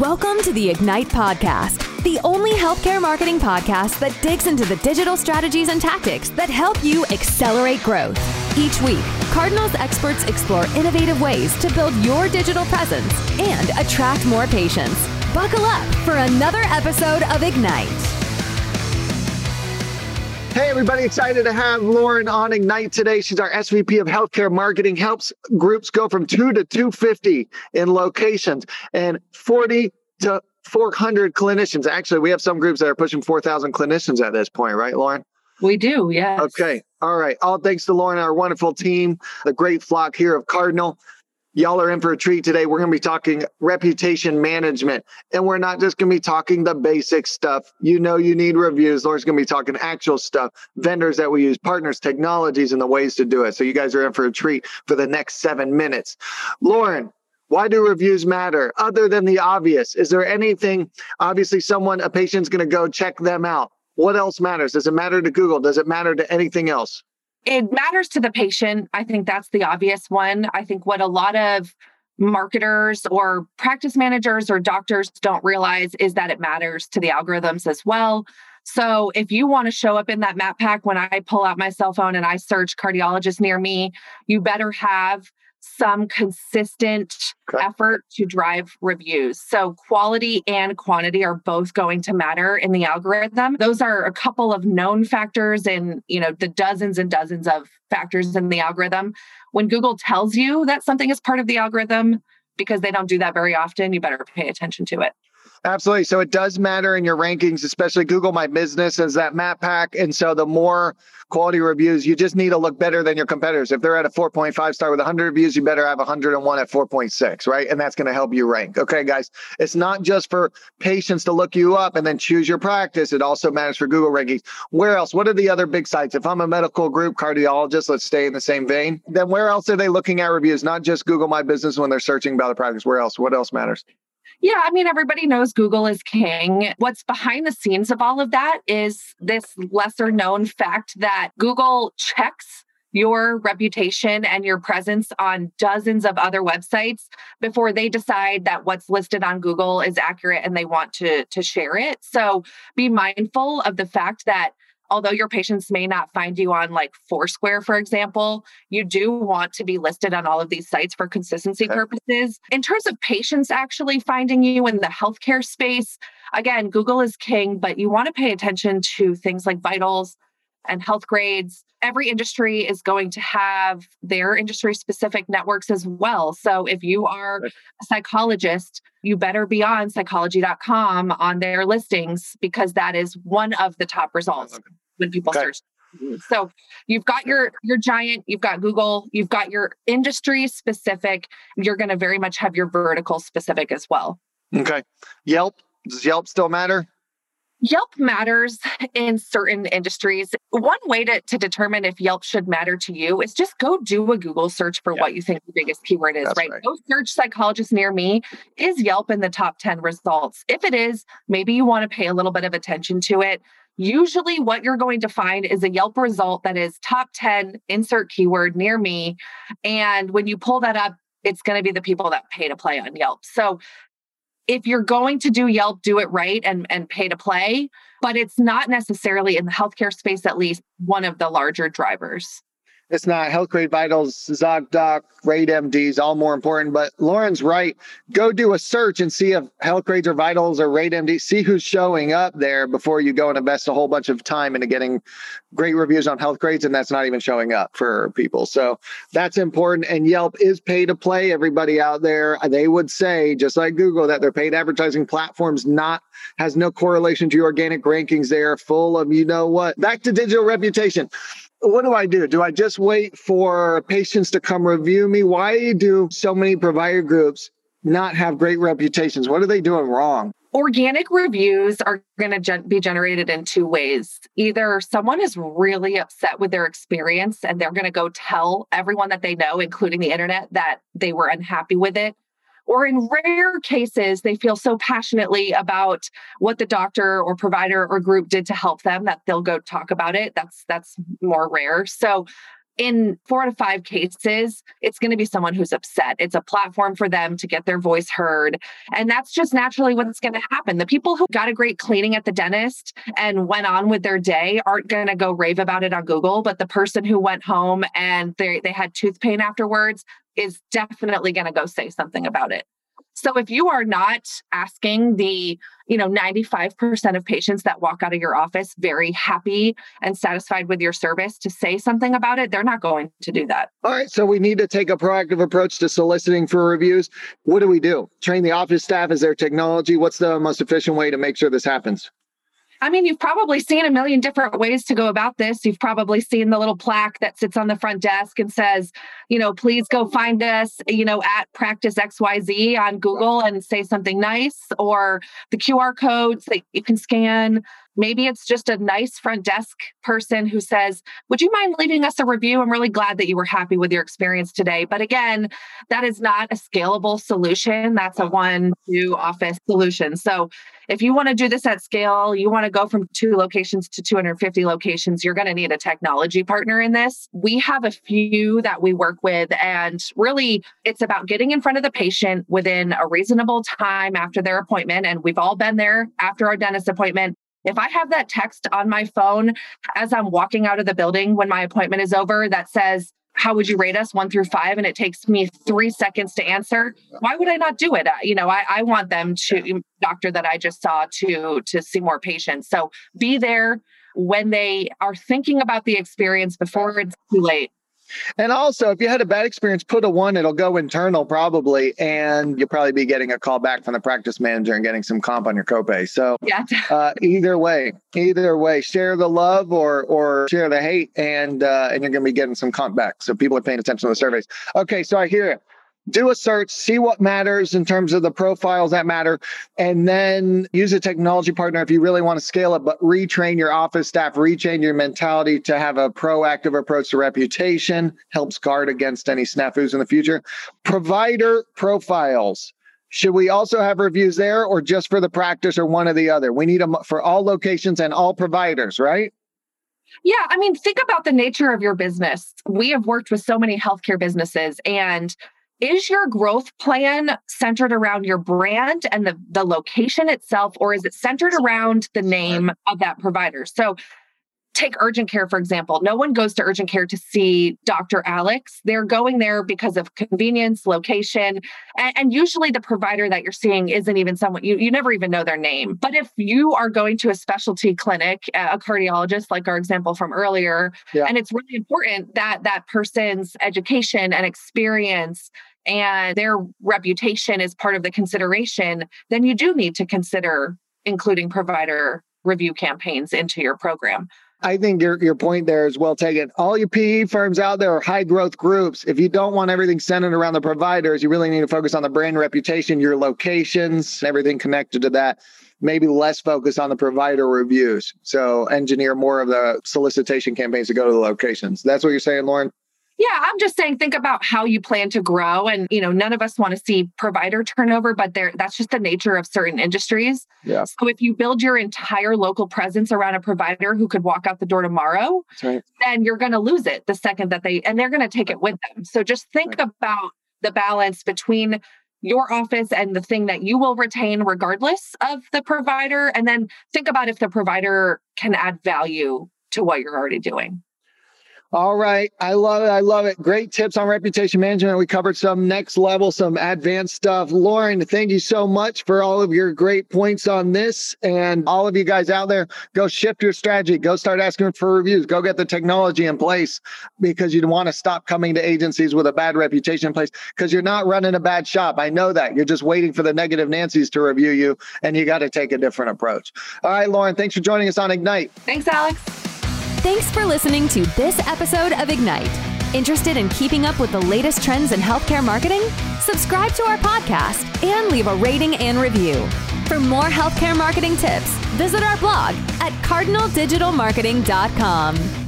Welcome to the Ignite Podcast, the only healthcare marketing podcast that digs into the digital strategies and tactics that help you accelerate growth. Each week, Cardinals experts explore innovative ways to build your digital presence and attract more patients. Buckle up for another episode of Ignite. Hey, everybody, excited to have Lauren on Ignite today. She's our SVP of Healthcare Marketing, helps groups go from two to 250 in locations and 40 to 400 clinicians. Actually, we have some groups that are pushing 4,000 clinicians at this point, right, Lauren? We do, yeah. Okay. All right. All thanks to Lauren, our wonderful team, the great flock here of Cardinal. Y'all are in for a treat today. We're going to be talking reputation management, and we're not just going to be talking the basic stuff. You know, you need reviews. Lauren's going to be talking actual stuff, vendors that we use, partners, technologies, and the ways to do it. So, you guys are in for a treat for the next seven minutes. Lauren, why do reviews matter other than the obvious? Is there anything, obviously, someone, a patient's going to go check them out? What else matters? Does it matter to Google? Does it matter to anything else? It matters to the patient. I think that's the obvious one. I think what a lot of marketers or practice managers or doctors don't realize is that it matters to the algorithms as well. So if you want to show up in that map pack when I pull out my cell phone and I search cardiologist near me, you better have some consistent okay. effort to drive reviews. So quality and quantity are both going to matter in the algorithm. Those are a couple of known factors in, you know, the dozens and dozens of factors in the algorithm. When Google tells you that something is part of the algorithm because they don't do that very often, you better pay attention to it. Absolutely. So it does matter in your rankings, especially Google My Business as that map pack. And so the more quality reviews, you just need to look better than your competitors. If they're at a 4.5 star with 100 reviews, you better have 101 at 4.6, right? And that's going to help you rank. Okay, guys. It's not just for patients to look you up and then choose your practice. It also matters for Google rankings. Where else? What are the other big sites? If I'm a medical group cardiologist, let's stay in the same vein, then where else are they looking at reviews? Not just Google My Business when they're searching about the practice. Where else? What else matters? Yeah, I mean, everybody knows Google is king. What's behind the scenes of all of that is this lesser known fact that Google checks your reputation and your presence on dozens of other websites before they decide that what's listed on Google is accurate and they want to, to share it. So be mindful of the fact that although your patients may not find you on like Foursquare, for example, you do want to be listed on all of these sites for consistency okay. purposes. In terms of patients actually finding you in the healthcare space, again, Google is king, but you want to pay attention to things like vitals and Healthgrades. Every industry is going to have their industry specific networks as well. So if you are a psychologist, you better be on psychology.com on their listings because that is one of the top results when people okay. search. Mm-hmm. So you've got your your giant, you've got Google, you've got your industry specific. You're going to very much have your vertical specific as well. Okay. Yelp does Yelp still matter? Yelp matters in certain industries. One way to, to determine if Yelp should matter to you is just go do a Google search for yeah. what you think the biggest keyword is, right? right? Go search psychologist near me. Is Yelp in the top 10 results? If it is, maybe you want to pay a little bit of attention to it. Usually, what you're going to find is a Yelp result that is top 10, insert keyword near me. And when you pull that up, it's going to be the people that pay to play on Yelp. So if you're going to do Yelp, do it right and, and pay to play. But it's not necessarily in the healthcare space, at least, one of the larger drivers. It's not Healthgrade Vitals, ZocDoc, Rate MDs, all more important. But Lauren's right. Go do a search and see if Healthgrades or Vitals or Rate MD. See who's showing up there before you go and invest a whole bunch of time into getting great reviews on Healthgrades, and that's not even showing up for people. So that's important. And Yelp is pay to play. Everybody out there, they would say, just like Google, that their paid advertising platforms not has no correlation to your organic rankings. They are full of you know what. Back to digital reputation what do I do? Do I just wait for patients to come review me? Why do so many provider groups not have great reputations? What are they doing wrong? Organic reviews are going to gen- be generated in two ways. Either someone is really upset with their experience and they're going to go tell everyone that they know, including the internet, that they were unhappy with it or in rare cases, they feel so passionately about what the doctor or provider or group did to help them that they'll go talk about it. That's that's more rare. So in four to five cases, it's going to be someone who's upset. It's a platform for them to get their voice heard. And that's just naturally what's going to happen. The people who got a great cleaning at the dentist and went on with their day aren't going to go rave about it on Google. But the person who went home and they, they had tooth pain afterwards is definitely going to go say something about it. So if you are not asking the, you know, 95% of patients that walk out of your office very happy and satisfied with your service to say something about it, they're not going to do that. All right. So we need to take a proactive approach to soliciting for reviews. What do we do? Train the office staff? Is there technology? What's the most efficient way to make sure this happens? I mean, you've probably seen a million different ways to go about this. You've probably seen the little plaque that sits on the front desk and says, you know, please go find us, you know, at practice XYZ on Google and say something nice, or the QR codes that you can scan. Maybe it's just a nice front desk person who says, Would you mind leaving us a review? I'm really glad that you were happy with your experience today. But again, that is not a scalable solution. That's a one, two office solution. So if you want to do this at scale, you want to go from two locations to 250 locations, you're going to need a technology partner in this. We have a few that we work with, and really it's about getting in front of the patient within a reasonable time after their appointment. And we've all been there after our dentist appointment if I have that text on my phone as I'm walking out of the building when my appointment is over that says, how would you rate us one through five? And it takes me three seconds to answer. Why would I not do it? You know, I, I want them to doctor that I just saw to to see more patients. So be there when they are thinking about the experience before it's too late. And also, if you had a bad experience, put a one, it'll go internal probably, and you'll probably be getting a call back from the practice manager and getting some comp on your copay. So, yeah. uh, either way, either way, share the love or or share the hate, and uh, and you're going to be getting some comp back. So people are paying attention to the surveys. Okay, so I hear it do a search, see what matters in terms of the profiles that matter, and then use a technology partner if you really want to scale it, but retrain your office staff, retrain your mentality to have a proactive approach to reputation, helps guard against any snafus in the future. Provider profiles. Should we also have reviews there or just for the practice or one or the other? We need them for all locations and all providers, right? Yeah, I mean, think about the nature of your business. We have worked with so many healthcare businesses, and is your growth plan centered around your brand and the, the location itself, or is it centered around the name of that provider? So take urgent care, for example. No one goes to urgent care to see Dr. Alex. They're going there because of convenience, location, and, and, usually the provider that you're seeing isn't even someone you, you never even know their name. But if you are going to a specialty clinic, a cardiologist, like our example from earlier, yeah. and it's really important that that person's education and experience and their reputation is part of the consideration, then you do need to consider including provider review campaigns into your program. I think your your point there is well taken. All your PE firms out there are high growth groups. If you don't want everything centered around the providers, you really need to focus on the brand reputation, your locations, everything connected to that. Maybe less focus on the provider reviews. So engineer more of the solicitation campaigns to go to the locations. That's what you're saying, Lauren? Yeah, I'm just saying think about how you plan to grow and you know none of us want to see provider turnover but there that's just the nature of certain industries. Yeah. So if you build your entire local presence around a provider who could walk out the door tomorrow, right. then you're going to lose it the second that they and they're going to take it with them. So just think right. about the balance between your office and the thing that you will retain regardless of the provider and then think about if the provider can add value to what you're already doing. All right. I love it. I love it. Great tips on reputation management. We covered some next level, some advanced stuff. Lauren, thank you so much for all of your great points on this. And all of you guys out there, go shift your strategy. Go start asking for reviews. Go get the technology in place because you want to stop coming to agencies with a bad reputation in place because you're not running a bad shop. I know that. You're just waiting for the negative Nancy's to review you and you got to take a different approach. All right, Lauren, thanks for joining us on Ignite. Thanks, Alex. Thanks for listening to this episode of Ignite. Interested in keeping up with the latest trends in healthcare marketing? Subscribe to our podcast and leave a rating and review. For more healthcare marketing tips, visit our blog at cardinaldigitalmarketing.com.